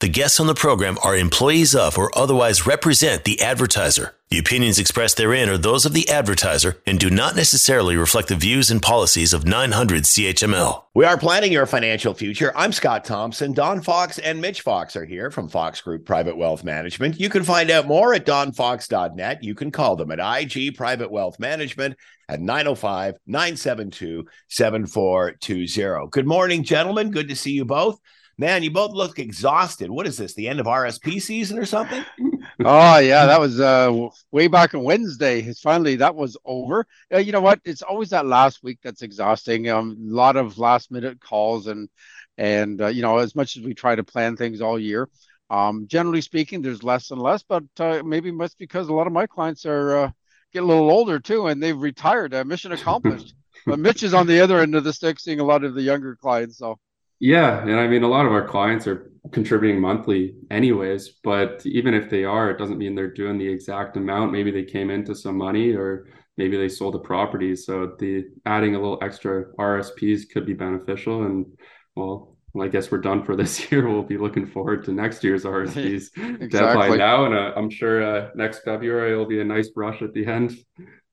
the guests on the program are employees of or otherwise represent the advertiser. The opinions expressed therein are those of the advertiser and do not necessarily reflect the views and policies of 900 CHML. We are planning your financial future. I'm Scott Thompson. Don Fox and Mitch Fox are here from Fox Group Private Wealth Management. You can find out more at donfox.net. You can call them at IG Private Wealth Management at 905 972 7420. Good morning, gentlemen. Good to see you both. Man, you both look exhausted. What is this? The end of RSP season or something? oh yeah, that was uh, way back on Wednesday. It's finally that was over. Uh, you know what? It's always that last week that's exhausting. Um, a lot of last minute calls and and uh, you know as much as we try to plan things all year, um, generally speaking, there's less and less. But uh, maybe that's because a lot of my clients are uh, getting a little older too, and they've retired. Uh, mission accomplished. but Mitch is on the other end of the stick, seeing a lot of the younger clients. So yeah, and I mean a lot of our clients are contributing monthly anyways, but even if they are, it doesn't mean they're doing the exact amount. Maybe they came into some money or maybe they sold a property. So the adding a little extra RSPs could be beneficial and well, well, I guess we're done for this year. We'll be looking forward to next year's RSPs exactly. definitely now, and uh, I'm sure uh, next February will be a nice rush at the end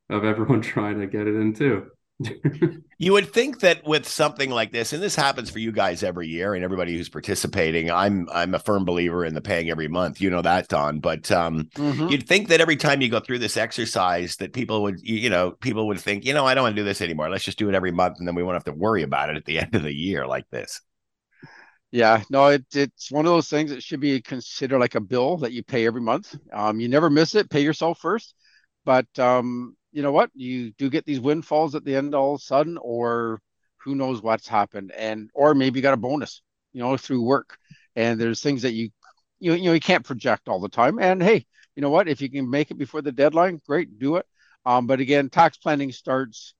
of everyone trying to get it in too. You would think that with something like this, and this happens for you guys every year, and everybody who's participating, I'm I'm a firm believer in the paying every month. You know that, Don. But um, mm-hmm. you'd think that every time you go through this exercise, that people would, you know, people would think, you know, I don't want to do this anymore. Let's just do it every month, and then we won't have to worry about it at the end of the year like this. Yeah, no, it, it's one of those things that should be considered like a bill that you pay every month. Um, you never miss it. Pay yourself first. But um, you know what? You do get these windfalls at the end all of a sudden, or who knows what's happened, and or maybe you got a bonus, you know, through work. And there's things that you you you know you can't project all the time. And hey, you know what? If you can make it before the deadline, great, do it. Um, but again, tax planning starts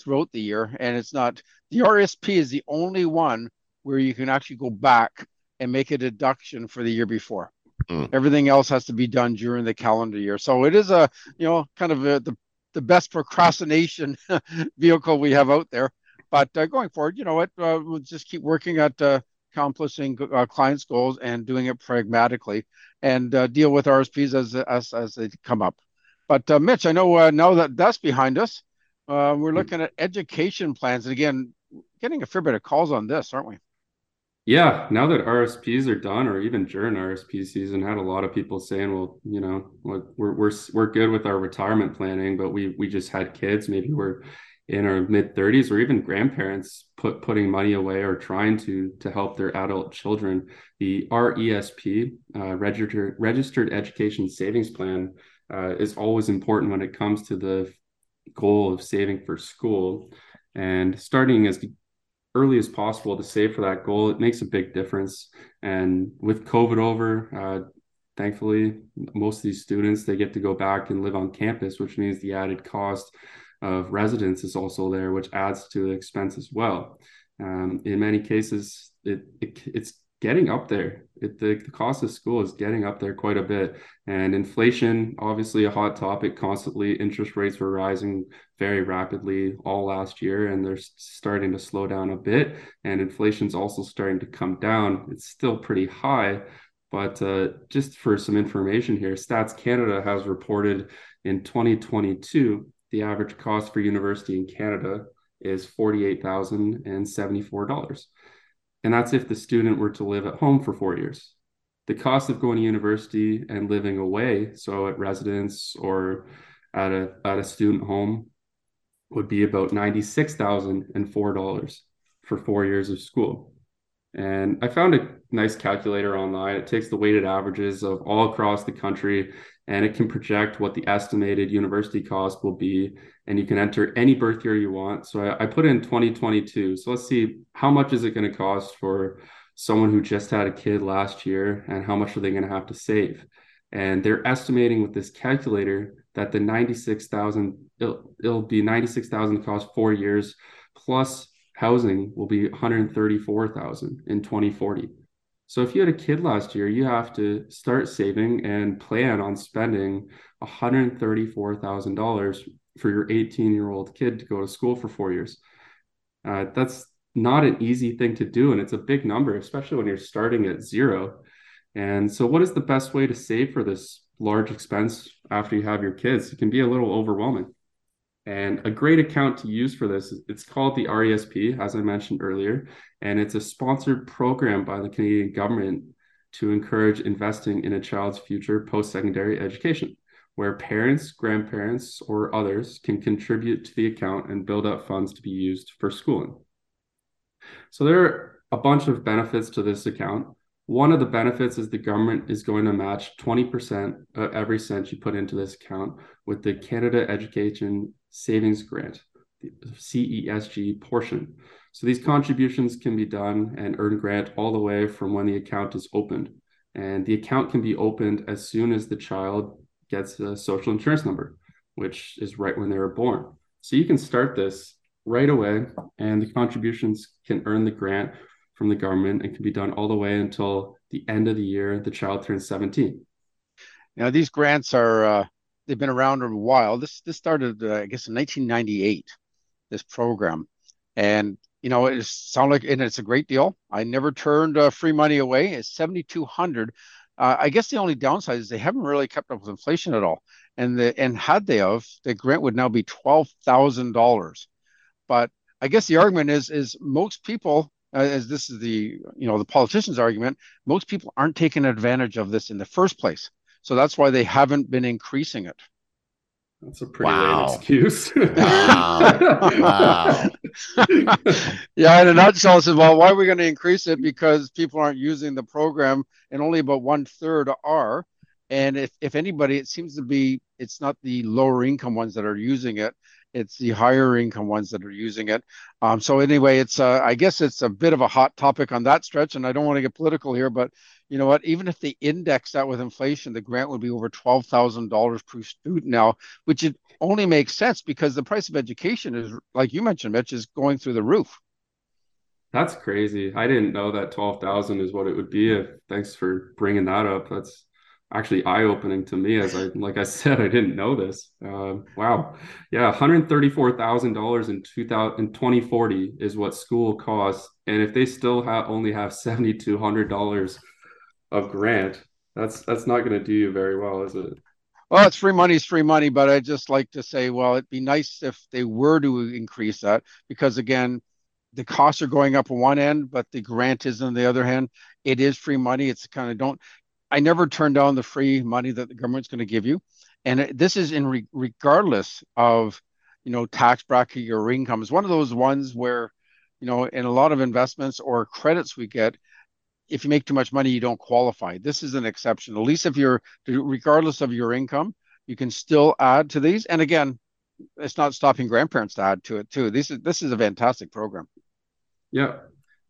throughout the year, and it's not the RSP is the only one where you can actually go back and make a deduction for the year before. Mm. Everything else has to be done during the calendar year. So it is a, you know, kind of a, the the best procrastination vehicle we have out there. But uh, going forward, you know what, uh, we'll just keep working at uh, accomplishing uh, clients' goals and doing it pragmatically, and uh, deal with RSPs as as as they come up. But uh, Mitch, I know now that that's behind us, we're looking at education plans, and again, getting a fair bit of calls on this, aren't we? Yeah, now that RSPs are done, or even during RSP season, had a lot of people saying, "Well, you know, we're we're we're good with our retirement planning, but we we just had kids. Maybe we're in our mid 30s, or even grandparents put putting money away or trying to to help their adult children." The RESP, uh, registered registered education savings plan, uh, is always important when it comes to the goal of saving for school. And starting as early as possible to save for that goal, it makes a big difference. And with COVID over, uh, thankfully, most of these students they get to go back and live on campus, which means the added cost of residence is also there, which adds to the expense as well. Um, in many cases, it, it it's getting up there. It, the, the cost of school is getting up there quite a bit. And inflation, obviously a hot topic constantly. Interest rates were rising very rapidly all last year, and they're starting to slow down a bit. And inflation's also starting to come down. It's still pretty high. But uh, just for some information here, Stats Canada has reported in 2022, the average cost for university in Canada is $48,074 and that's if the student were to live at home for four years. The cost of going to university and living away, so at residence or at a at a student home, would be about ninety six thousand and four dollars for four years of school. And I found a nice calculator online. It takes the weighted averages of all across the country and it can project what the estimated university cost will be. And you can enter any birth year you want. So I, I put in 2022. So let's see how much is it going to cost for someone who just had a kid last year and how much are they going to have to save? And they're estimating with this calculator that the 96,000, it'll, it'll be 96,000 cost four years plus housing will be 134,000 in 2040. So if you had a kid last year, you have to start saving and plan on spending $134,000 for your 18 year old kid to go to school for four years. Uh, that's not an easy thing to do. And it's a big number, especially when you're starting at zero. And so, what is the best way to save for this large expense after you have your kids? It can be a little overwhelming. And a great account to use for this, it's called the RESP, as I mentioned earlier, and it's a sponsored program by the Canadian government to encourage investing in a child's future post-secondary education, where parents, grandparents, or others can contribute to the account and build up funds to be used for schooling. So there are a bunch of benefits to this account. One of the benefits is the government is going to match 20% of every cent you put into this account with the Canada Education Savings Grant, the CESG portion. So these contributions can be done and earn grant all the way from when the account is opened. And the account can be opened as soon as the child gets a social insurance number, which is right when they were born. So you can start this right away, and the contributions can earn the grant from the government and can be done all the way until the end of the year the child turns 17. Now, these grants are uh, they've been around for a while. This this started, uh, I guess, in 1998. This program, and you know, it sounds like and it's a great deal. I never turned uh, free money away. It's 7,200. Uh, I guess the only downside is they haven't really kept up with inflation at all. And the and had they of, the grant would now be twelve thousand dollars. But I guess the argument is is most people, Uh, as this is the you know the politicians' argument, most people aren't taking advantage of this in the first place. So that's why they haven't been increasing it. That's a pretty wow. lame excuse. wow. wow. yeah, in a nutshell, it's well, why are we going to increase it? Because people aren't using the program, and only about one third are. And if, if anybody, it seems to be it's not the lower income ones that are using it; it's the higher income ones that are using it. Um, so anyway, it's uh, I guess it's a bit of a hot topic on that stretch, and I don't want to get political here, but you know what? Even if they index that with inflation, the grant would be over twelve thousand dollars per student now, which it only makes sense because the price of education is, like you mentioned, Mitch, is going through the roof. That's crazy. I didn't know that twelve thousand is what it would be. If thanks for bringing that up. That's actually eye opening to me. As I like I said, I didn't know this. Uh, wow, yeah, one hundred thirty four thousand dollars in two thousand in twenty forty is what school costs, and if they still have only have seventy two hundred dollars of grant, that's that's not going to do you very well, is it? Well, it's free money, it's free money, but I just like to say, well, it'd be nice if they were to increase that because again, the costs are going up on one end, but the grant is on the other hand. It is free money. It's kind of don't. I never turn down the free money that the government's going to give you, and this is in re- regardless of you know tax bracket or income. It's one of those ones where you know in a lot of investments or credits we get if you make too much money, you don't qualify. This is an exception. At least if you're, regardless of your income, you can still add to these. And again, it's not stopping grandparents to add to it too. This is this is a fantastic program. Yeah,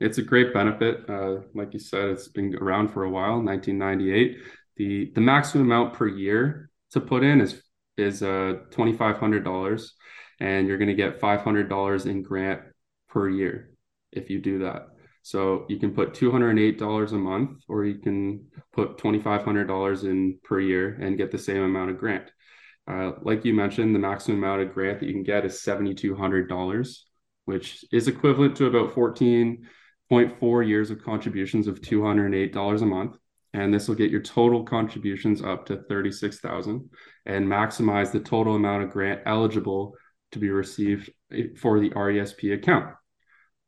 it's a great benefit. Uh, like you said, it's been around for a while. 1998. The the maximum amount per year to put in is is uh twenty five hundred dollars, and you're going to get five hundred dollars in grant per year if you do that. So you can put $208 a month, or you can put $2,500 in per year and get the same amount of grant. Uh, like you mentioned, the maximum amount of grant that you can get is $7,200, which is equivalent to about 14.4 years of contributions of $208 a month. And this will get your total contributions up to 36,000 and maximize the total amount of grant eligible to be received for the RESP account.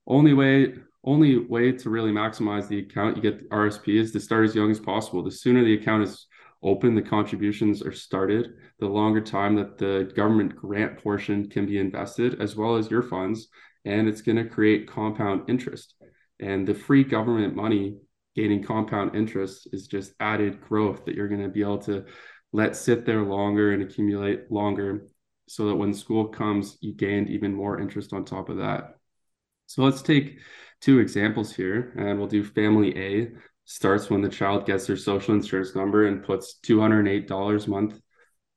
Only way only way to really maximize the account you get the RSP is to start as young as possible. The sooner the account is open, the contributions are started, the longer time that the government grant portion can be invested, as well as your funds, and it's going to create compound interest. And the free government money gaining compound interest is just added growth that you're going to be able to let sit there longer and accumulate longer so that when school comes, you gained even more interest on top of that. So let's take two examples here, and we'll do family A starts when the child gets their social insurance number and puts $208 a month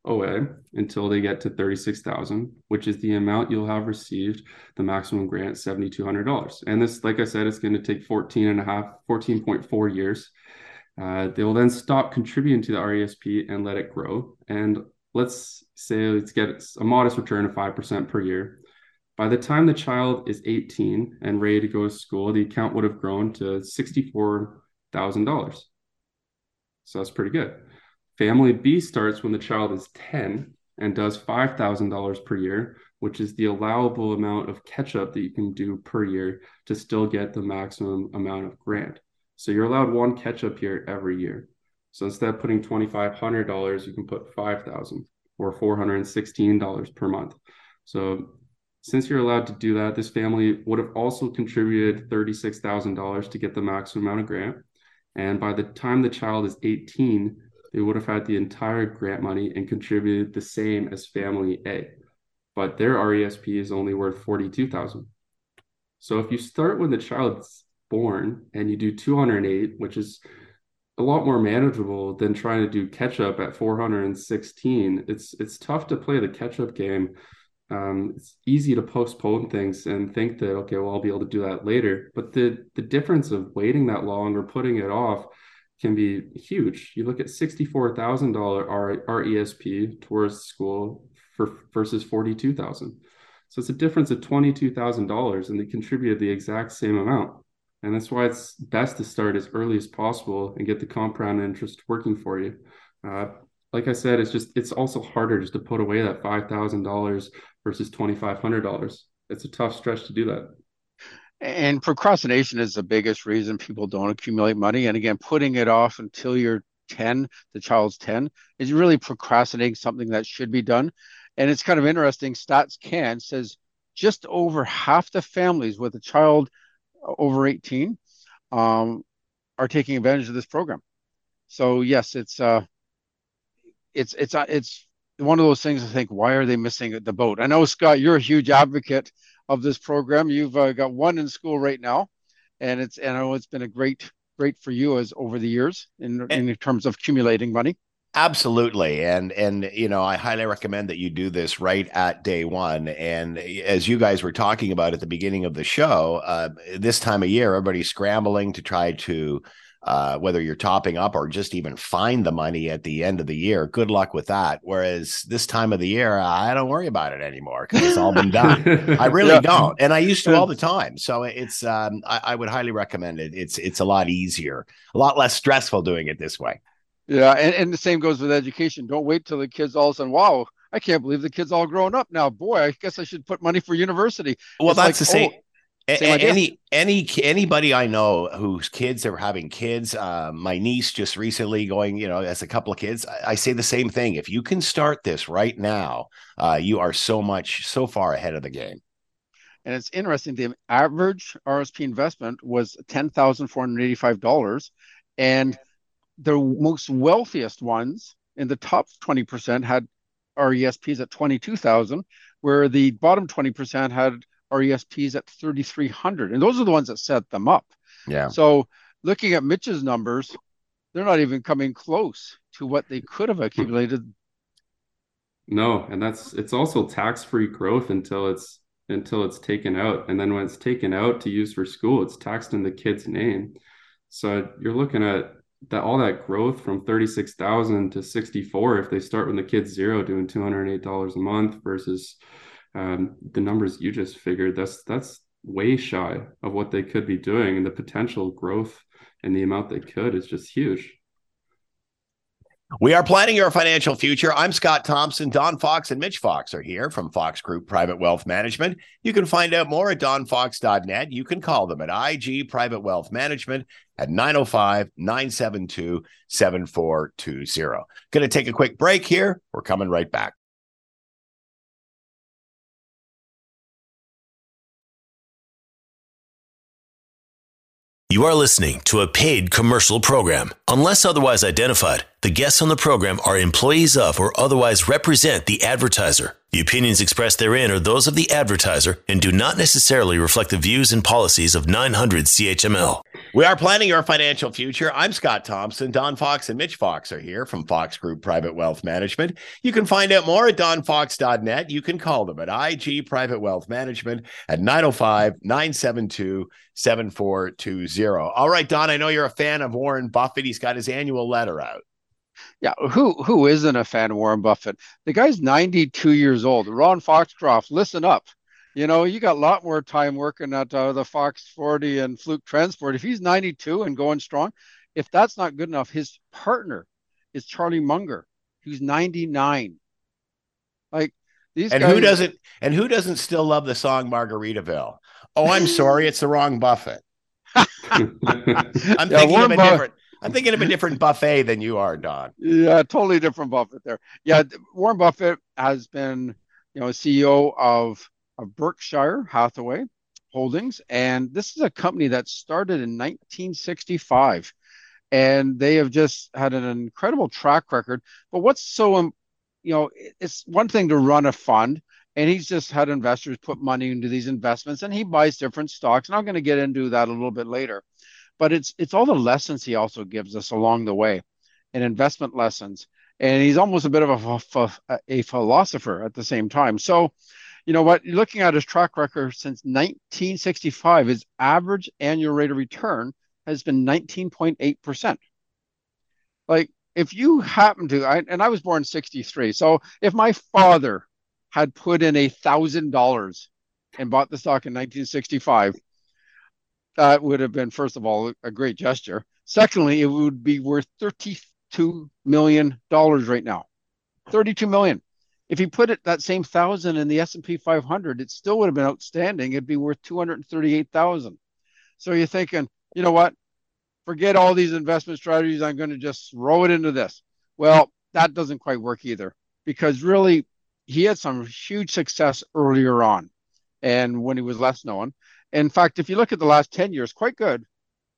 away until they get to 36,000, which is the amount you'll have received the maximum grant $7,200. And this, like I said, it's going to take 14 and a half, 14.4 years. Uh, they will then stop contributing to the RESP and let it grow. And let's say let's get a modest return of 5% per year. By the time the child is 18 and ready to go to school, the account would have grown to $64,000. So that's pretty good. Family B starts when the child is 10 and does $5,000 per year, which is the allowable amount of catch up that you can do per year to still get the maximum amount of grant. So you're allowed one catch up year every year. So instead of putting $2,500, you can put 5,000 or $416 per month. So since you're allowed to do that, this family would have also contributed $36,000 to get the maximum amount of grant. And by the time the child is 18, they would have had the entire grant money and contributed the same as family A. But their RESP is only worth 42,000. So if you start when the child's born and you do 208, which is a lot more manageable than trying to do catch up at 416. It's it's tough to play the catch up game um, it's easy to postpone things and think that okay well i'll be able to do that later but the the difference of waiting that long or putting it off can be huge you look at $64000 resp towards school for versus 42000 so it's a difference of $22000 and they contributed the exact same amount and that's why it's best to start as early as possible and get the compound interest working for you uh, like I said, it's just it's also harder just to put away that five thousand dollars versus twenty five hundred dollars. It's a tough stretch to do that. And procrastination is the biggest reason people don't accumulate money. And again, putting it off until you're 10, the child's 10, is really procrastinating something that should be done. And it's kind of interesting. Stats Can says just over half the families with a child over 18 um, are taking advantage of this program. So yes, it's uh, it's it's uh, it's one of those things. I think why are they missing the boat? I know Scott, you're a huge advocate of this program. You've uh, got one in school right now, and it's and I know it's been a great great for you as over the years in in terms of accumulating money. Absolutely. And and you know, I highly recommend that you do this right at day 1 and as you guys were talking about at the beginning of the show, uh, this time of year everybody's scrambling to try to uh, whether you're topping up or just even find the money at the end of the year. Good luck with that. Whereas this time of the year, I don't worry about it anymore because it's all been done. I really yeah. don't, and I used to all the time. So it's um, I, I would highly recommend it. It's it's a lot easier, a lot less stressful doing it this way. Yeah, and, and the same goes with education. Don't wait till the kids all of a sudden, wow, I can't believe the kids all grown up now. Boy, I guess I should put money for university. Well, it's that's like, the same. Oh, any any anybody I know whose kids are having kids, uh, my niece just recently going, you know, as a couple of kids, I, I say the same thing. If you can start this right now, uh, you are so much so far ahead of the game. And it's interesting. The average RSP investment was ten thousand four hundred eighty-five dollars, and the most wealthiest ones in the top twenty percent had RESPs at twenty-two thousand, where the bottom twenty percent had RESPs at 3,300. And those are the ones that set them up. Yeah. So looking at Mitch's numbers, they're not even coming close to what they could have accumulated. No, and that's it's also tax-free growth until it's until it's taken out. And then when it's taken out to use for school, it's taxed in the kid's name. So you're looking at that all that growth from 36,000 to 64 if they start when the kid's zero doing $208 a month versus um, the numbers you just figured that's that's way shy of what they could be doing and the potential growth and the amount they could is just huge we are planning your financial future. I'm Scott Thompson. Don Fox and Mitch Fox are here from Fox Group Private Wealth Management. You can find out more at donfox.net. You can call them at IG Private Wealth Management at 905 972 7420. Going to take a quick break here. We're coming right back. You are listening to a paid commercial program. Unless otherwise identified, the guests on the program are employees of or otherwise represent the advertiser. The opinions expressed therein are those of the advertiser and do not necessarily reflect the views and policies of 900 CHML. We are planning your financial future. I'm Scott Thompson. Don Fox and Mitch Fox are here from Fox Group Private Wealth Management. You can find out more at donfox.net. You can call them at IG Private Wealth Management at 905 972 7420. All right, Don, I know you're a fan of Warren Buffett. He's got his annual letter out. Yeah, who who isn't a fan of Warren Buffett? The guy's 92 years old. Ron Foxcroft, listen up. You know, you got a lot more time working at uh, the Fox 40 and Fluke Transport. If he's 92 and going strong, if that's not good enough, his partner is Charlie Munger, who's 99. Like these and guys, who doesn't and who doesn't still love the song Margaritaville? Oh, I'm sorry, it's the wrong Buffett. I'm Yeah, thinking Warren of a Buff- different. I'm thinking of a different buffet than you are, Don. Yeah, totally different Buffett there. Yeah, Warren Buffett has been, you know, CEO of, of Berkshire Hathaway Holdings, and this is a company that started in 1965, and they have just had an incredible track record. But what's so, um, you know, it's one thing to run a fund, and he's just had investors put money into these investments, and he buys different stocks, and I'm going to get into that a little bit later. But it's it's all the lessons he also gives us along the way and investment lessons. And he's almost a bit of a, a philosopher at the same time. So, you know what? Looking at his track record since 1965, his average annual rate of return has been 19.8%. Like, if you happen to, I, and I was born 63. So, if my father had put in a thousand dollars and bought the stock in 1965, that would have been, first of all, a great gesture. Secondly, it would be worth 32 million dollars right now. 32 million. If he put it that same thousand in the S&P 500, it still would have been outstanding. It'd be worth 238,000. So you're thinking, you know what? Forget all these investment strategies. I'm going to just throw it into this. Well, that doesn't quite work either because really he had some huge success earlier on and when he was less known. In fact, if you look at the last 10 years, quite good,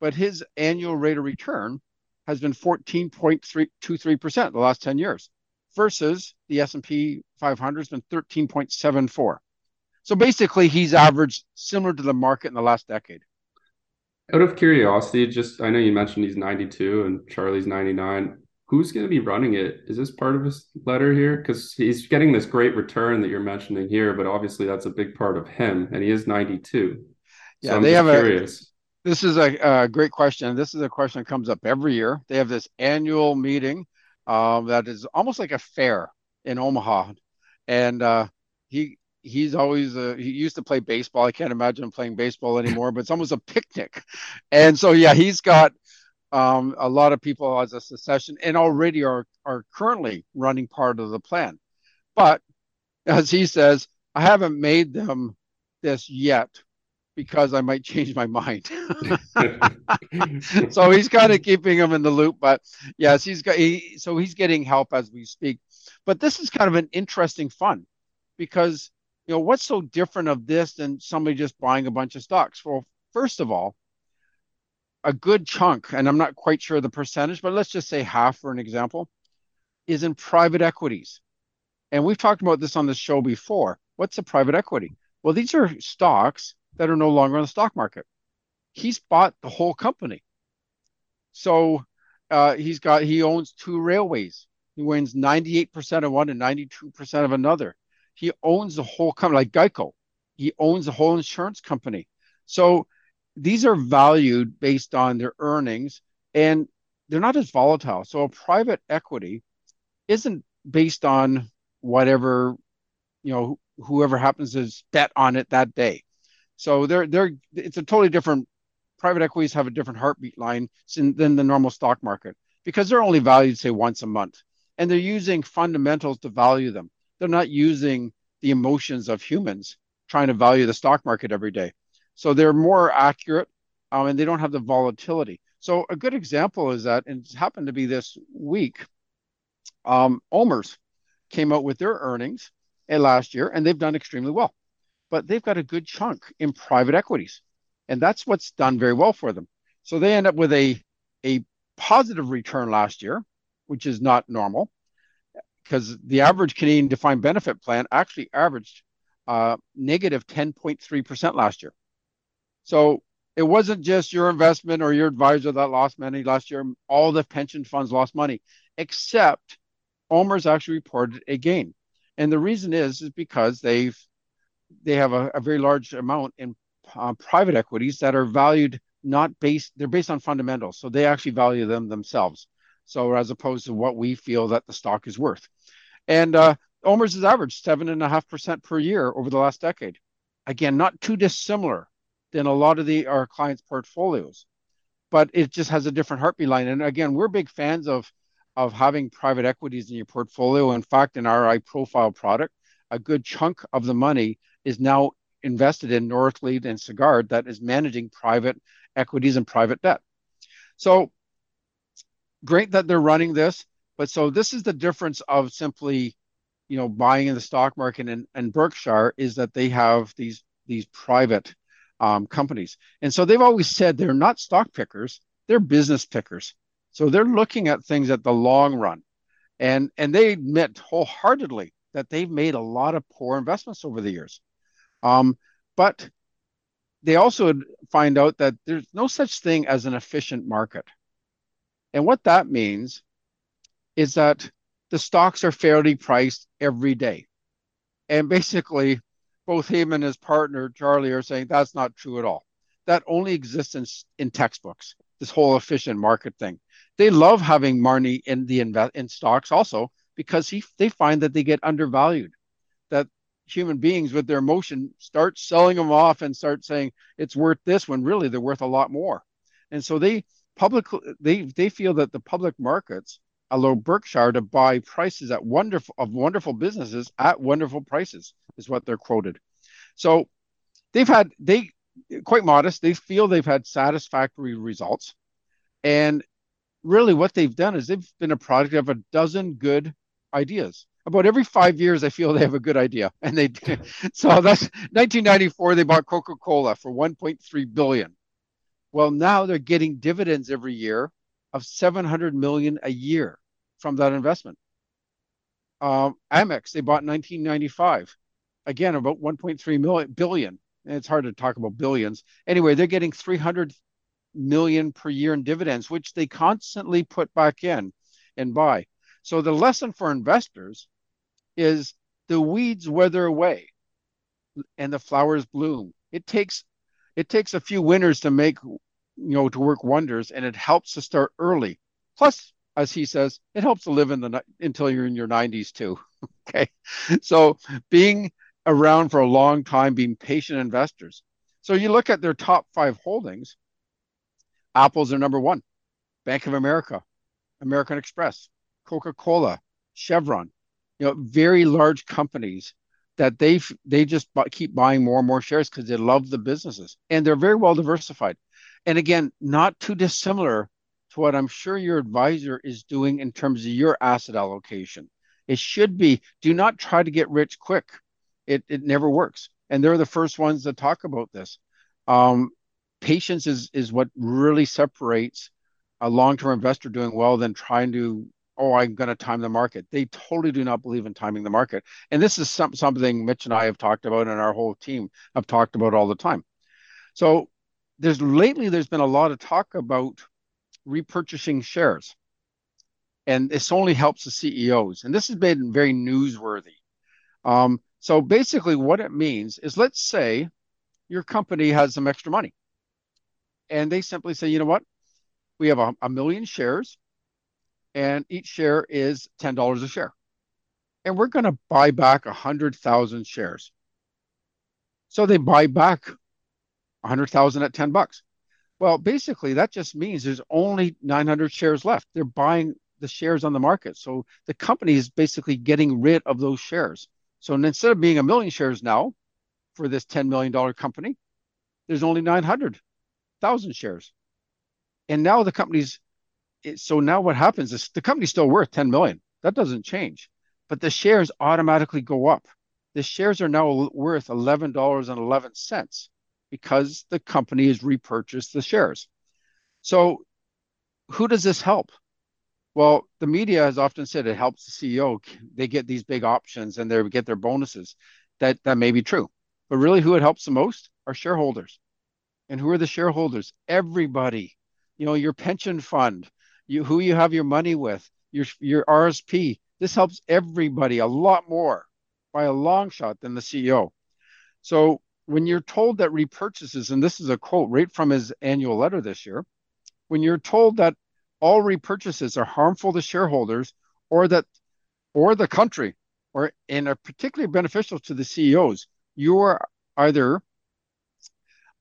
but his annual rate of return has been 14.23% the last 10 years versus the S&P 500 has been 13.74. So basically he's averaged similar to the market in the last decade. Out of curiosity, just I know you mentioned he's 92 and Charlie's 99. Who's going to be running it? Is this part of his letter here? Because he's getting this great return that you're mentioning here, but obviously that's a big part of him, and he is 92. Yeah, so they have a- This is a, a great question. This is a question that comes up every year. They have this annual meeting um, that is almost like a fair in Omaha, and uh, he he's always uh, he used to play baseball. I can't imagine playing baseball anymore, but it's almost a picnic. And so yeah, he's got um, a lot of people as a succession and already are are currently running part of the plan. But as he says, I haven't made them this yet because I might change my mind. so he's kind of keeping him in the loop. But yes, he's got he, so he's getting help as we speak. But this is kind of an interesting fun because you know what's so different of this than somebody just buying a bunch of stocks? Well, first of all, a good chunk, and I'm not quite sure the percentage, but let's just say half for an example, is in private equities. And we've talked about this on the show before. What's a private equity? Well, these are stocks that are no longer on the stock market. He's bought the whole company. So uh, he's got he owns two railways. He owns 98% of one and 92% of another. He owns the whole company, like Geico. He owns the whole insurance company. So these are valued based on their earnings and they're not as volatile. So a private equity isn't based on whatever, you know, whoever happens to bet on it that day. So they're they're it's a totally different. Private equities have a different heartbeat line than the normal stock market because they're only valued say once a month, and they're using fundamentals to value them. They're not using the emotions of humans trying to value the stock market every day. So they're more accurate, um, and they don't have the volatility. So a good example is that, and it's happened to be this week. Um, Omers came out with their earnings uh, last year, and they've done extremely well but they've got a good chunk in private equities. And that's what's done very well for them. So they end up with a, a positive return last year, which is not normal because the average Canadian defined benefit plan actually averaged uh, negative 10.3% last year. So it wasn't just your investment or your advisor that lost money last year. All the pension funds lost money, except Omer's actually reported a gain. And the reason is, is because they've they have a, a very large amount in uh, private equities that are valued not based they're based on fundamentals so they actually value them themselves so as opposed to what we feel that the stock is worth and uh, omers has averaged seven and a half percent per year over the last decade Again, not too dissimilar than a lot of the our clients' portfolios, but it just has a different heartbeat line. And again, we're big fans of of having private equities in your portfolio. In fact, in our profile product, a good chunk of the money is now invested in Northleaf and Sagard that is managing private equities and private debt. So great that they're running this, but so this is the difference of simply, you know, buying in the stock market and, and Berkshire is that they have these these private um, companies, and so they've always said they're not stock pickers, they're business pickers. So they're looking at things at the long run, and and they admit wholeheartedly that they've made a lot of poor investments over the years. Um, but they also find out that there's no such thing as an efficient market. And what that means is that the stocks are fairly priced every day. And basically, both him and his partner, Charlie, are saying that's not true at all. That only exists in, in textbooks, this whole efficient market thing. They love having Marnie in the invest in stocks also because he, they find that they get undervalued, that human beings with their emotion start selling them off and start saying it's worth this when really they're worth a lot more. And so they public they they feel that the public markets allow Berkshire to buy prices at wonderful of wonderful businesses at wonderful prices is what they're quoted. So they've had they quite modest. They feel they've had satisfactory results. And really what they've done is they've been a product of a dozen good ideas about every five years, I feel they have a good idea, and they do. so that's 1994. They bought Coca-Cola for 1.3 billion. Well, now they're getting dividends every year of 700 million a year from that investment. Um, Amex they bought in 1995, again about 1.3 million billion. And it's hard to talk about billions. Anyway, they're getting 300 million per year in dividends, which they constantly put back in and buy. So the lesson for investors is the weeds wither away and the flowers bloom. It takes it takes a few winters to make you know to work wonders and it helps to start early. Plus, as he says, it helps to live in the until you're in your 90s too. okay. So being around for a long time, being patient investors. So you look at their top five holdings, Apple's their number one, Bank of America, American Express, Coca-Cola, Chevron, you know, very large companies that they they just keep buying more and more shares because they love the businesses and they're very well diversified. And again, not too dissimilar to what I'm sure your advisor is doing in terms of your asset allocation. It should be do not try to get rich quick. It it never works. And they're the first ones to talk about this. Um, patience is is what really separates a long-term investor doing well than trying to oh, I'm going to time the market. They totally do not believe in timing the market. And this is some, something Mitch and I have talked about and our whole team have talked about all the time. So there's lately there's been a lot of talk about repurchasing shares. And this only helps the CEOs. And this has been very newsworthy. Um, so basically, what it means is let's say your company has some extra money. And they simply say, you know what? We have a, a million shares and each share is $10 a share. And we're going to buy back 100,000 shares. So they buy back 100,000 at 10 bucks. Well, basically, that just means there's only 900 shares left. They're buying the shares on the market. So the company is basically getting rid of those shares. So instead of being a million shares now for this $10 million company, there's only 900,000 shares. And now the company's so now what happens is the company's still worth 10 million. That doesn't change, but the shares automatically go up. The shares are now worth $11.11 because the company has repurchased the shares. So who does this help? Well, the media has often said it helps the CEO. They get these big options and they get their bonuses. That that may be true. But really who it helps the most are shareholders. And who are the shareholders? Everybody. You know, your pension fund, you who you have your money with, your your RSP. This helps everybody a lot more by a long shot than the CEO. So when you're told that repurchases, and this is a quote right from his annual letter this year, when you're told that all repurchases are harmful to shareholders or that or the country or and are particularly beneficial to the CEOs, you are either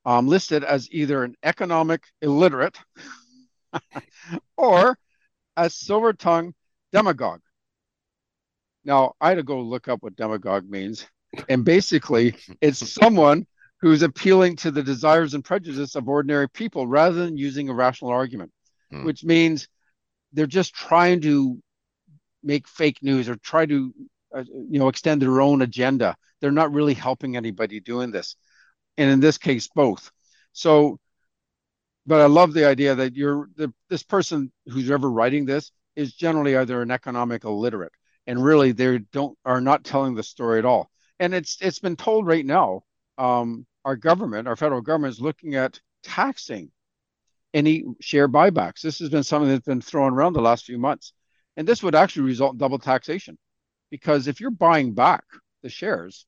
um, listed as either an economic illiterate or a silver tongue demagogue. Now, I had to go look up what demagogue means. And basically, it's someone who's appealing to the desires and prejudice of ordinary people rather than using a rational argument, hmm. which means they're just trying to make fake news or try to uh, you know extend their own agenda they're not really helping anybody doing this and in this case both so but i love the idea that you're the, this person who's ever writing this is generally either an economic illiterate and really they don't are not telling the story at all. And it's it's been told right now um, our government our federal government is looking at taxing any share buybacks. This has been something that's been thrown around the last few months. And this would actually result in double taxation because if you're buying back the shares,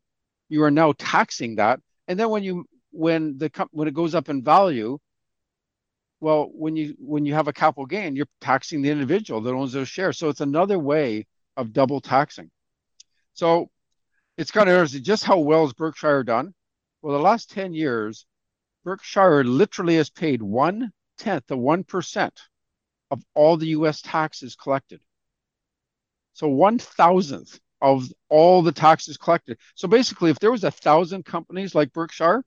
you are now taxing that. And then when you when the when it goes up in value, well, when you when you have a capital gain, you're taxing the individual that owns those shares. So it's another way of double taxing. So it's kind of interesting just how well has Berkshire done. Well, the last 10 years, Berkshire literally has paid one tenth of one percent of all the US taxes collected. So one thousandth of all the taxes collected. So basically, if there was a thousand companies like Berkshire,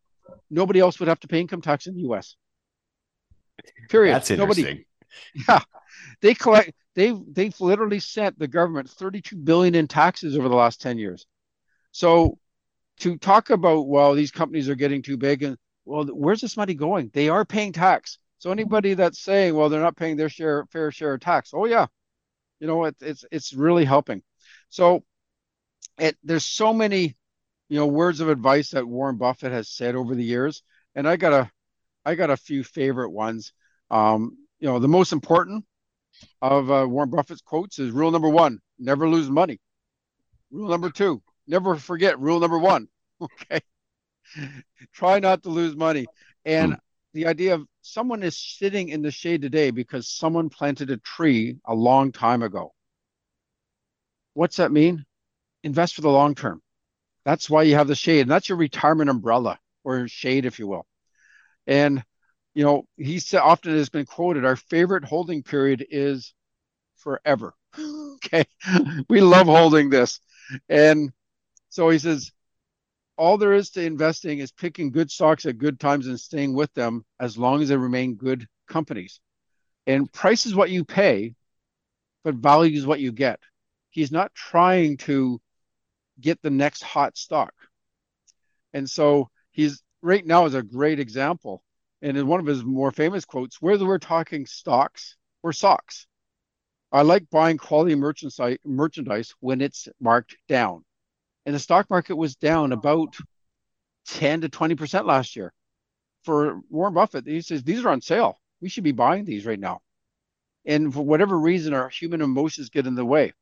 nobody else would have to pay income tax in the U.S. Period. That's interesting. Nobody. Yeah, they collect. They've they've literally sent the government 32 billion in taxes over the last 10 years. So to talk about well, these companies are getting too big and well, where's this money going? They are paying tax. So anybody that's saying, well, they're not paying their share fair share of tax, oh yeah, you know it, it's it's really helping so it there's so many you know words of advice that warren buffett has said over the years and i got a i got a few favorite ones um you know the most important of uh, warren buffett's quotes is rule number one never lose money rule number two never forget rule number one okay try not to lose money and hmm the idea of someone is sitting in the shade today because someone planted a tree a long time ago. What's that mean? Invest for the long term. That's why you have the shade. And that's your retirement umbrella or shade, if you will. And, you know, he often has been quoted our favorite holding period is forever. okay. we love holding this. And so he says, all there is to investing is picking good stocks at good times and staying with them as long as they remain good companies. And price is what you pay, but value is what you get. He's not trying to get the next hot stock. And so he's right now is a great example. And in one of his more famous quotes, whether we're talking stocks or socks, I like buying quality merchandise when it's marked down and the stock market was down about 10 to 20% last year. For Warren Buffett, he says these are on sale. We should be buying these right now. And for whatever reason, our human emotions get in the way.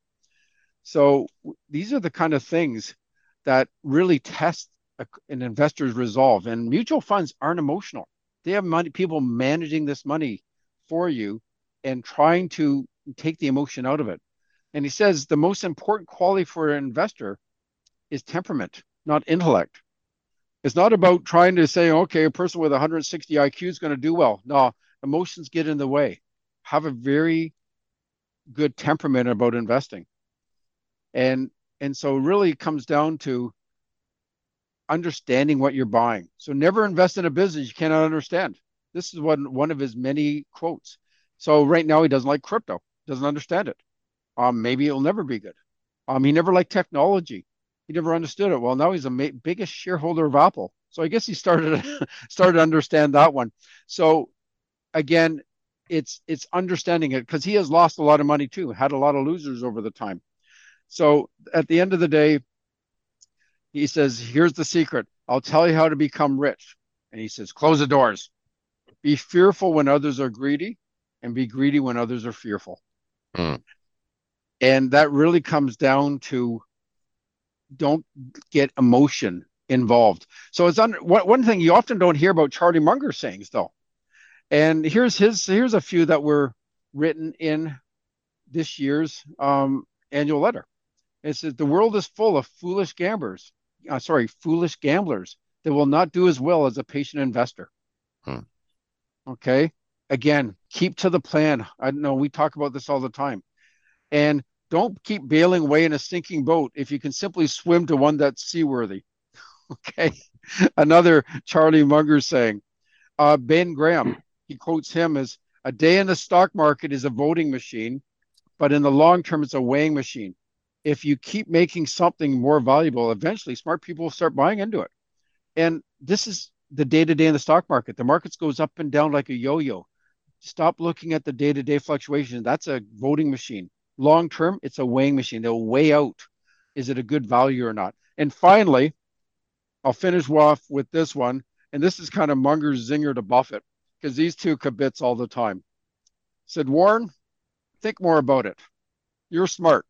So these are the kind of things that really test an investor's resolve. And mutual funds aren't emotional. They have money, people managing this money for you and trying to take the emotion out of it. And he says the most important quality for an investor is temperament, not intellect. It's not about trying to say, okay, a person with 160 IQ is going to do well. No, emotions get in the way. Have a very good temperament about investing. And and so really comes down to understanding what you're buying. So never invest in a business you cannot understand. This is one one of his many quotes. So right now he doesn't like crypto, doesn't understand it. Um, maybe it'll never be good. Um, he never liked technology he never understood it. Well, now he's the ma- biggest shareholder of Apple. So I guess he started started to understand that one. So again, it's it's understanding it because he has lost a lot of money too, had a lot of losers over the time. So at the end of the day, he says, "Here's the secret. I'll tell you how to become rich." And he says, "Close the doors. Be fearful when others are greedy, and be greedy when others are fearful." Mm. And that really comes down to don't get emotion involved. So it's on one, one thing you often don't hear about Charlie Munger sayings though. And here's his here's a few that were written in this year's um, annual letter. It says the world is full of foolish gamblers. Uh, sorry, foolish gamblers they will not do as well as a patient investor. Hmm. Okay. Again, keep to the plan. I know we talk about this all the time. And don't keep bailing away in a sinking boat if you can simply swim to one that's seaworthy. Okay. Another Charlie Munger saying, uh, Ben Graham, he quotes him as a day in the stock market is a voting machine, but in the long term, it's a weighing machine. If you keep making something more valuable, eventually smart people will start buying into it. And this is the day to day in the stock market. The markets goes up and down like a yo-yo. Stop looking at the day to day fluctuations. That's a voting machine. Long term, it's a weighing machine. They'll weigh out is it a good value or not. And finally, I'll finish off with this one. And this is kind of Munger's zinger to Buffett because these two kibitz all the time. Said, Warren, think more about it. You're smart,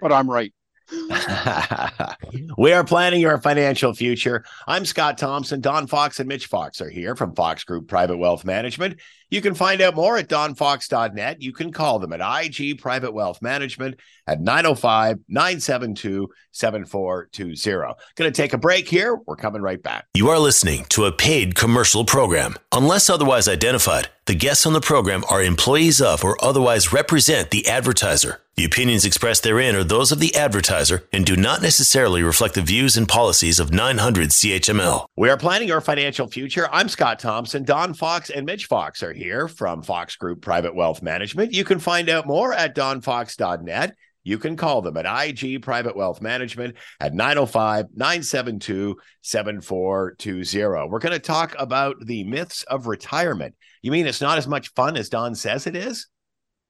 but I'm right. we are planning your financial future. I'm Scott Thompson. Don Fox and Mitch Fox are here from Fox Group Private Wealth Management. You can find out more at donfox.net. You can call them at IG Private Wealth Management at 905 972 7420. Going to take a break here. We're coming right back. You are listening to a paid commercial program. Unless otherwise identified, the guests on the program are employees of or otherwise represent the advertiser. The opinions expressed therein are those of the advertiser and do not necessarily reflect the views and policies of 900 CHML. We are planning your financial future. I'm Scott Thompson. Don Fox and Mitch Fox are here from Fox Group Private Wealth Management. You can find out more at donfox.net. You can call them at IG Private Wealth Management at 905 972 7420. We're going to talk about the myths of retirement. You mean it's not as much fun as Don says it is?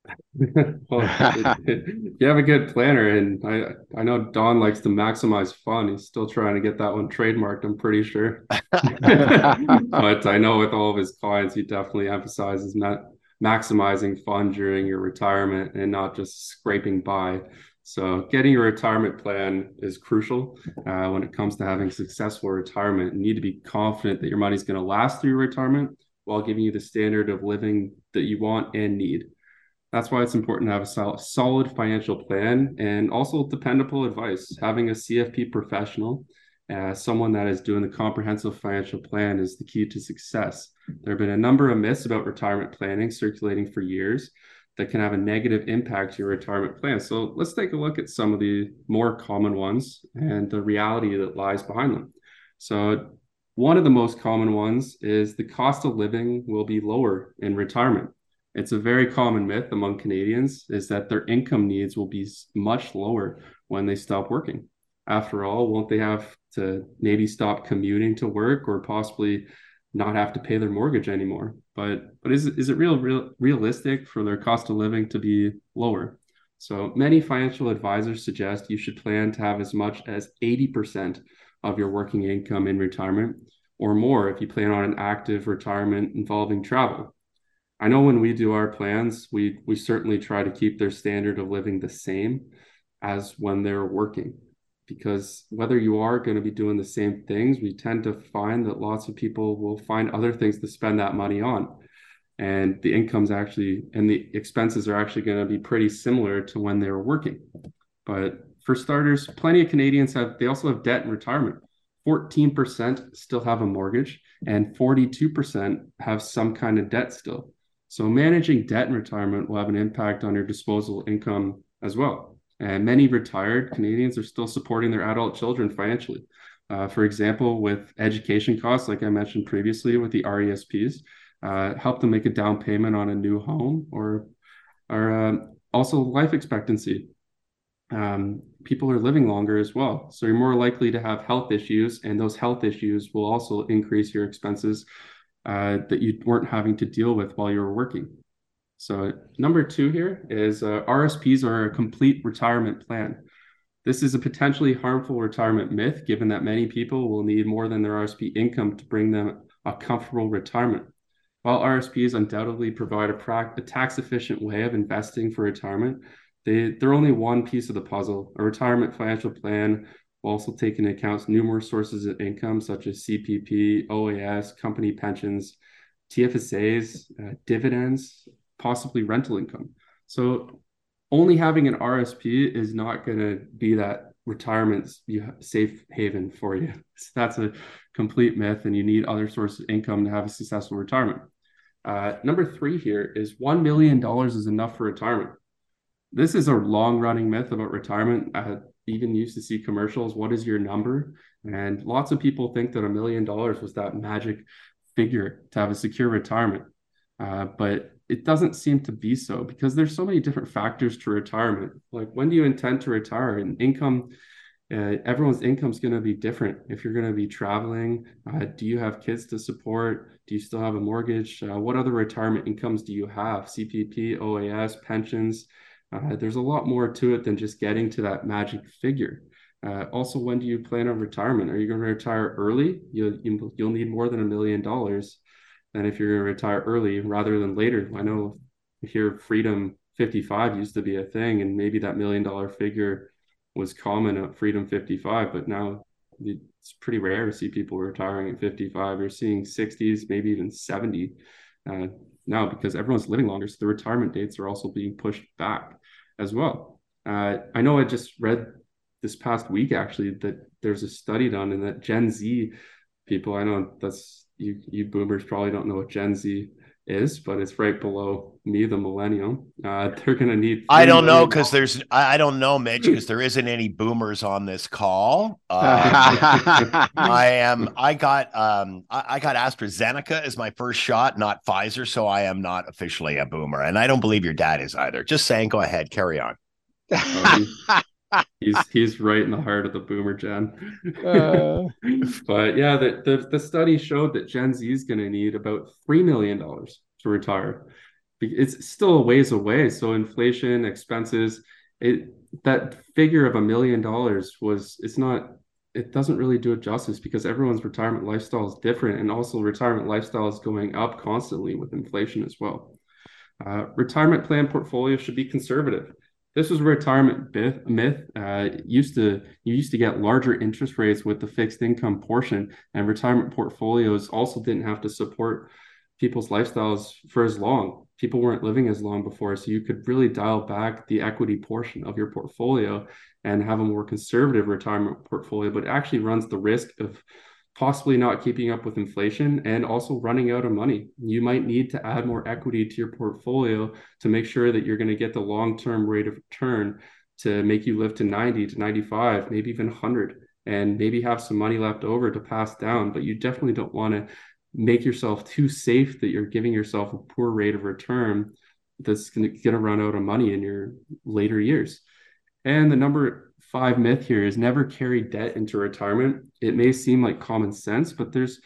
well, if you have a good planner, and I I know Don likes to maximize fun. He's still trying to get that one trademarked. I'm pretty sure, but I know with all of his clients, he definitely emphasizes ma- maximizing fun during your retirement and not just scraping by. So, getting your retirement plan is crucial uh, when it comes to having successful retirement. You need to be confident that your money is going to last through your retirement while giving you the standard of living that you want and need. That's why it's important to have a solid financial plan and also dependable advice. Having a CFP professional, uh, someone that is doing the comprehensive financial plan, is the key to success. There have been a number of myths about retirement planning circulating for years that can have a negative impact to your retirement plan. So let's take a look at some of the more common ones and the reality that lies behind them. So, one of the most common ones is the cost of living will be lower in retirement. It's a very common myth among Canadians is that their income needs will be much lower when they stop working. After all, won't they have to maybe stop commuting to work or possibly not have to pay their mortgage anymore? But but is is it real, real realistic for their cost of living to be lower? So many financial advisors suggest you should plan to have as much as 80% of your working income in retirement or more if you plan on an active retirement involving travel. I know when we do our plans, we we certainly try to keep their standard of living the same as when they're working. Because whether you are going to be doing the same things, we tend to find that lots of people will find other things to spend that money on. And the incomes actually and the expenses are actually going to be pretty similar to when they were working. But for starters, plenty of Canadians have they also have debt in retirement. 14% still have a mortgage and 42% have some kind of debt still. So managing debt in retirement will have an impact on your disposable income as well. And many retired Canadians are still supporting their adult children financially. Uh, for example, with education costs, like I mentioned previously with the RESPs, uh, help them make a down payment on a new home or, or uh, also life expectancy. Um, people are living longer as well. So you're more likely to have health issues, and those health issues will also increase your expenses uh, that you weren't having to deal with while you were working. So number two here is uh, RSPs are a complete retirement plan. This is a potentially harmful retirement myth, given that many people will need more than their RSP income to bring them a comfortable retirement. While RSPs undoubtedly provide a, pra- a tax efficient way of investing for retirement, they, they're only one piece of the puzzle. A retirement financial plan will also take into account numerous sources of income such as CPP, OAS, company pensions, TFSAs, uh, dividends, possibly rental income. So only having an RSP is not going to be that retirement safe haven for you. So that's a complete myth, and you need other sources of income to have a successful retirement. Uh, number three here is $1 million is enough for retirement. This is a long running myth about retirement. I even used to see commercials. What is your number? And lots of people think that a million dollars was that magic figure to have a secure retirement. Uh, but it doesn't seem to be so because there's so many different factors to retirement. Like when do you intend to retire? And income, uh, everyone's income is going to be different. If you're going to be traveling, uh, do you have kids to support? Do you still have a mortgage? Uh, what other retirement incomes do you have? CPP, OAS, pensions. Uh, there's a lot more to it than just getting to that magic figure. Uh, also, when do you plan on retirement? Are you going to retire early? You'll, you'll need more than a million dollars than if you're going to retire early rather than later. I know here Freedom 55 used to be a thing, and maybe that million dollar figure was common at Freedom 55, but now it's pretty rare to see people retiring at 55. You're seeing 60s, maybe even 70 uh, now because everyone's living longer. So the retirement dates are also being pushed back as well. Uh, I know I just read this past week actually that there's a study done and that Gen Z people, I know that's you you boomers probably don't know what Gen Z is, but it's right below me, the millennium. Uh, they're going to need. I don't know because there's. I don't know, Mitch, because there isn't any boomers on this call. Uh, I am. I got. Um. I, I, got AstraZeneca as my first shot, not Pfizer, so I am not officially a boomer, and I don't believe your dad is either. Just saying. Go ahead. Carry on. Oh, he's he's right in the heart of the boomer gen. Uh... but yeah, the, the the study showed that Gen Z is going to need about three million dollars to retire. It's still a ways away. So inflation, expenses, it that figure of a million dollars was it's not it doesn't really do it justice because everyone's retirement lifestyle is different and also retirement lifestyle is going up constantly with inflation as well. Uh, retirement plan portfolio should be conservative this was a retirement myth. Uh, used to you used to get larger interest rates with the fixed income portion, and retirement portfolios also didn't have to support people's lifestyles for as long. People weren't living as long before, so you could really dial back the equity portion of your portfolio and have a more conservative retirement portfolio. But actually runs the risk of possibly not keeping up with inflation and also running out of money. You might need to add more equity to your portfolio to make sure that you're going to get the long term rate of return to make you live to 90 to 95, maybe even 100, and maybe have some money left over to pass down. But you definitely don't want to make yourself too safe that you're giving yourself a poor rate of return that's going to run out of money in your later years. And the number five myth here is never carry debt into retirement. It may seem like common sense, but there's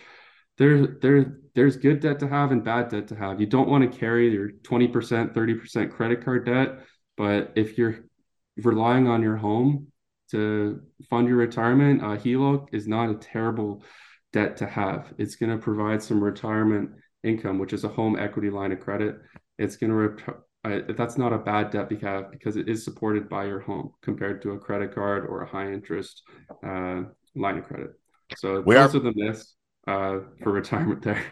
there there there's good debt to have and bad debt to have. You don't want to carry your 20%, 30% credit card debt, but if you're relying on your home to fund your retirement, uh, HELOC is not a terrible debt to have. It's going to provide some retirement income, which is a home equity line of credit. It's going to rep- I, that's not a bad debt because because it is supported by your home compared to a credit card or a high interest uh, line of credit. So we those are, are the myths uh, for retirement there.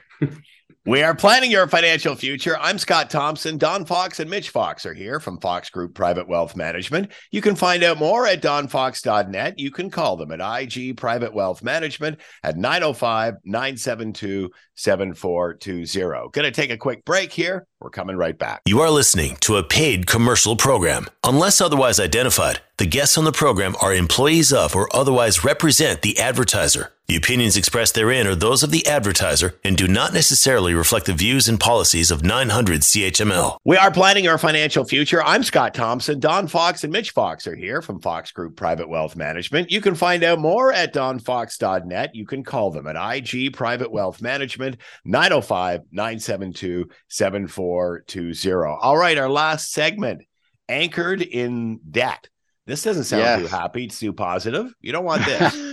We are planning your financial future. I'm Scott Thompson. Don Fox and Mitch Fox are here from Fox Group Private Wealth Management. You can find out more at donfox.net. You can call them at IG Private Wealth Management at 905 972 7420. Going to take a quick break here. We're coming right back. You are listening to a paid commercial program. Unless otherwise identified, the guests on the program are employees of or otherwise represent the advertiser. The opinions expressed therein are those of the advertiser and do not necessarily reflect the views and policies of 900 CHML. We are planning our financial future. I'm Scott Thompson. Don Fox and Mitch Fox are here from Fox Group Private Wealth Management. You can find out more at donfox.net. You can call them at IG Private Wealth Management, 905 972 7420. All right, our last segment anchored in debt. This doesn't sound yes. too happy, too positive. You don't want this.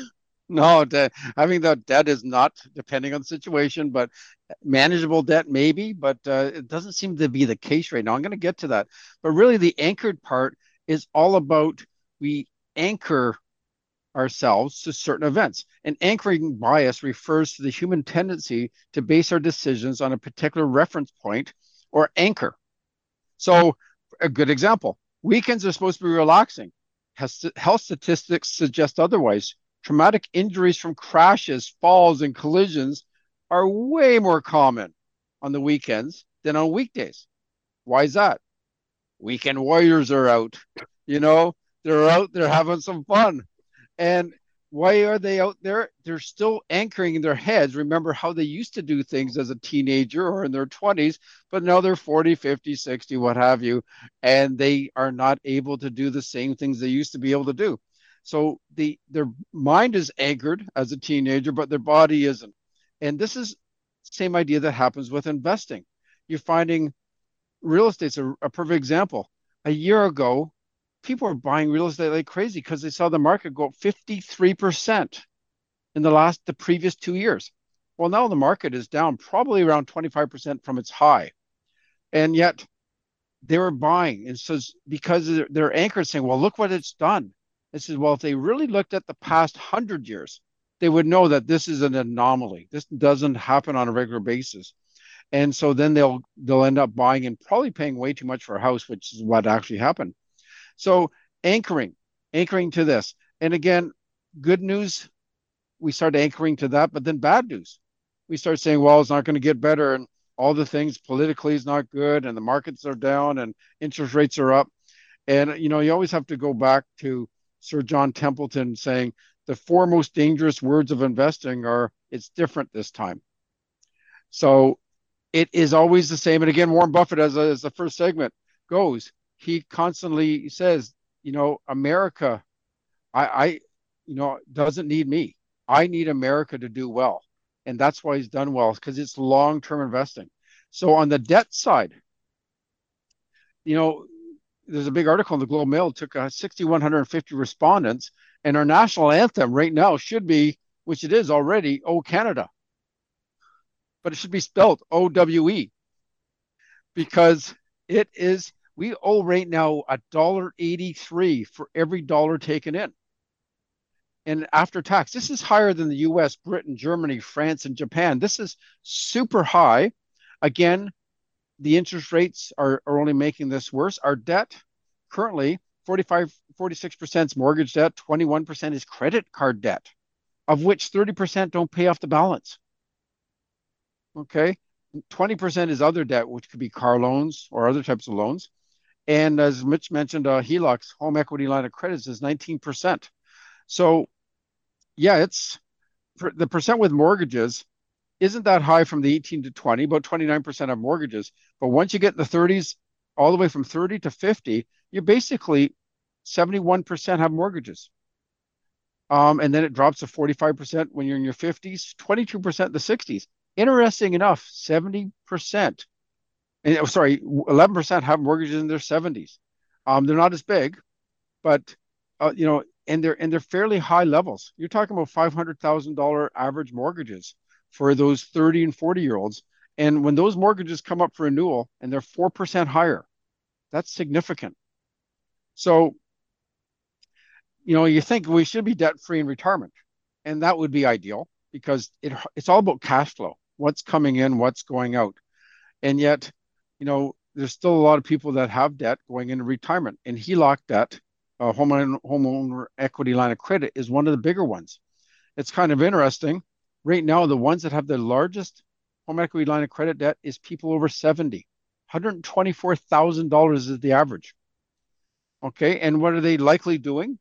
No, debt. Mean, the debt is not depending on the situation, but manageable debt maybe, but uh, it doesn't seem to be the case right now. I'm going to get to that. But really, the anchored part is all about we anchor ourselves to certain events. An anchoring bias refers to the human tendency to base our decisions on a particular reference point or anchor. So, a good example weekends are supposed to be relaxing. Health statistics suggest otherwise traumatic injuries from crashes, falls, and collisions are way more common on the weekends than on weekdays. Why is that? Weekend warriors are out. You know, they're out They're having some fun. And why are they out there? They're still anchoring in their heads. Remember how they used to do things as a teenager or in their 20s, but now they're 40, 50, 60, what have you, and they are not able to do the same things they used to be able to do. So the their mind is anchored as a teenager, but their body isn't. And this is same idea that happens with investing. You're finding real estate's a, a perfect example. A year ago, people were buying real estate like crazy because they saw the market go up 53% in the last the previous two years. Well, now the market is down probably around 25% from its high. And yet they were buying. And so because they're, they're anchored saying, well, look what it's done. It says, well, if they really looked at the past hundred years, they would know that this is an anomaly. This doesn't happen on a regular basis. And so then they'll they'll end up buying and probably paying way too much for a house, which is what actually happened. So anchoring, anchoring to this. And again, good news, we start anchoring to that, but then bad news. We start saying, well, it's not going to get better and all the things politically is not good and the markets are down and interest rates are up. And you know, you always have to go back to Sir John Templeton saying the four most dangerous words of investing are it's different this time. So it is always the same. And again, Warren Buffett, as, as the first segment goes, he constantly says, you know, America, I, I, you know, doesn't need me. I need America to do well. And that's why he's done well because it's long term investing. So on the debt side, you know, there's a big article in the Globe Mail took uh, 6,150 respondents, and our national anthem right now should be, which it is already, "O Canada," but it should be spelled O W E because it is we owe right now a dollar eighty-three for every dollar taken in. And after tax, this is higher than the US, Britain, Germany, France, and Japan. This is super high. Again, the interest rates are, are only making this worse. Our debt currently 45, 46% is mortgage debt, 21% is credit card debt, of which 30% don't pay off the balance. Okay. 20% is other debt, which could be car loans or other types of loans. And as Mitch mentioned, uh, HELOCs, home equity line of credits, is 19%. So, yeah, it's the percent with mortgages isn't that high from the 18 to 20, about 29% of mortgages. But once you get in the 30s, all the way from 30 to 50, you're basically 71% have mortgages. Um, and then it drops to 45% when you're in your 50s, 22% in the 60s. Interesting enough, 70% and oh, sorry, 11% have mortgages in their 70s. Um, they're not as big, but uh, you know, and they're and they're fairly high levels. You're talking about five hundred thousand dollar average mortgages for those 30 and 40 year olds. And when those mortgages come up for renewal and they're four percent higher, that's significant. So, you know, you think we should be debt free in retirement, and that would be ideal because it it's all about cash flow, what's coming in, what's going out, and yet you know, there's still a lot of people that have debt going into retirement, and HELOC debt, uh, homeowner, homeowner equity line of credit, is one of the bigger ones. It's kind of interesting. Right now, the ones that have the largest home equity line of credit debt is people over 70. $124,000 is the average. Okay, and what are they likely doing?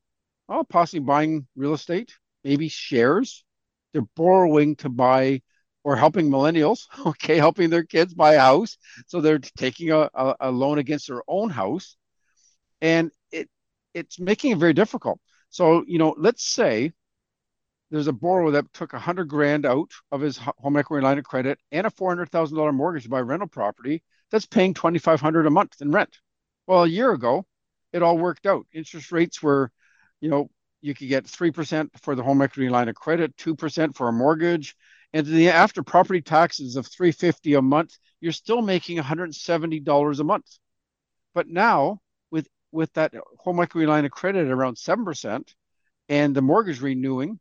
Oh, possibly buying real estate, maybe shares. They're borrowing to buy or helping millennials, okay, helping their kids buy a house. So they're taking a, a, a loan against their own house. And it it's making it very difficult. So, you know, let's say there's a borrower that took a hundred grand out of his home equity line of credit and a four hundred thousand dollar mortgage to buy rental property that's paying twenty five hundred a month in rent. Well, a year ago, it all worked out. Interest rates were, you know, you could get three percent for the home equity line of credit, two percent for a mortgage, and the after property taxes of 350 a month you're still making $170 a month but now with with that home equity line of credit around 7% and the mortgage renewing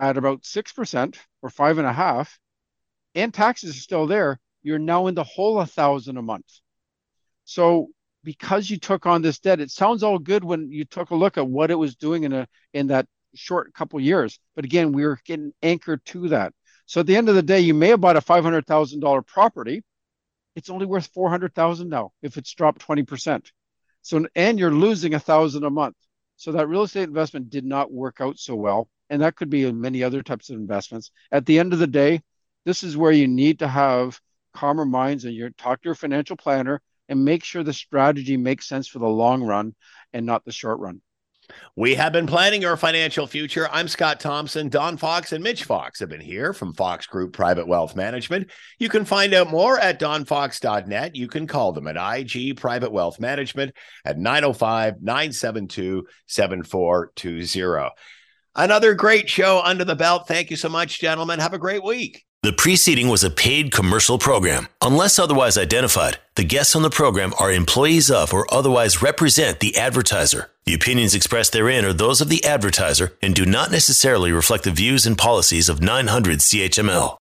at about 6% or five and a half and taxes are still there you're now in the hole a thousand a month so because you took on this debt it sounds all good when you took a look at what it was doing in a in that short couple years. But again, we were getting anchored to that. So at the end of the day, you may have bought a five hundred thousand dollar property. It's only worth four hundred thousand now if it's dropped twenty percent. So and you're losing a thousand a month. So that real estate investment did not work out so well, and that could be in many other types of investments. At the end of the day, this is where you need to have calmer minds and you talk to your financial planner and make sure the strategy makes sense for the long run and not the short run. We have been planning your financial future. I'm Scott Thompson. Don Fox and Mitch Fox have been here from Fox Group Private Wealth Management. You can find out more at donfox.net. You can call them at IG Private Wealth Management at 905 972 7420. Another great show under the belt. Thank you so much, gentlemen. Have a great week. The preceding was a paid commercial program. Unless otherwise identified, the guests on the program are employees of or otherwise represent the advertiser. The opinions expressed therein are those of the advertiser and do not necessarily reflect the views and policies of 900 CHML.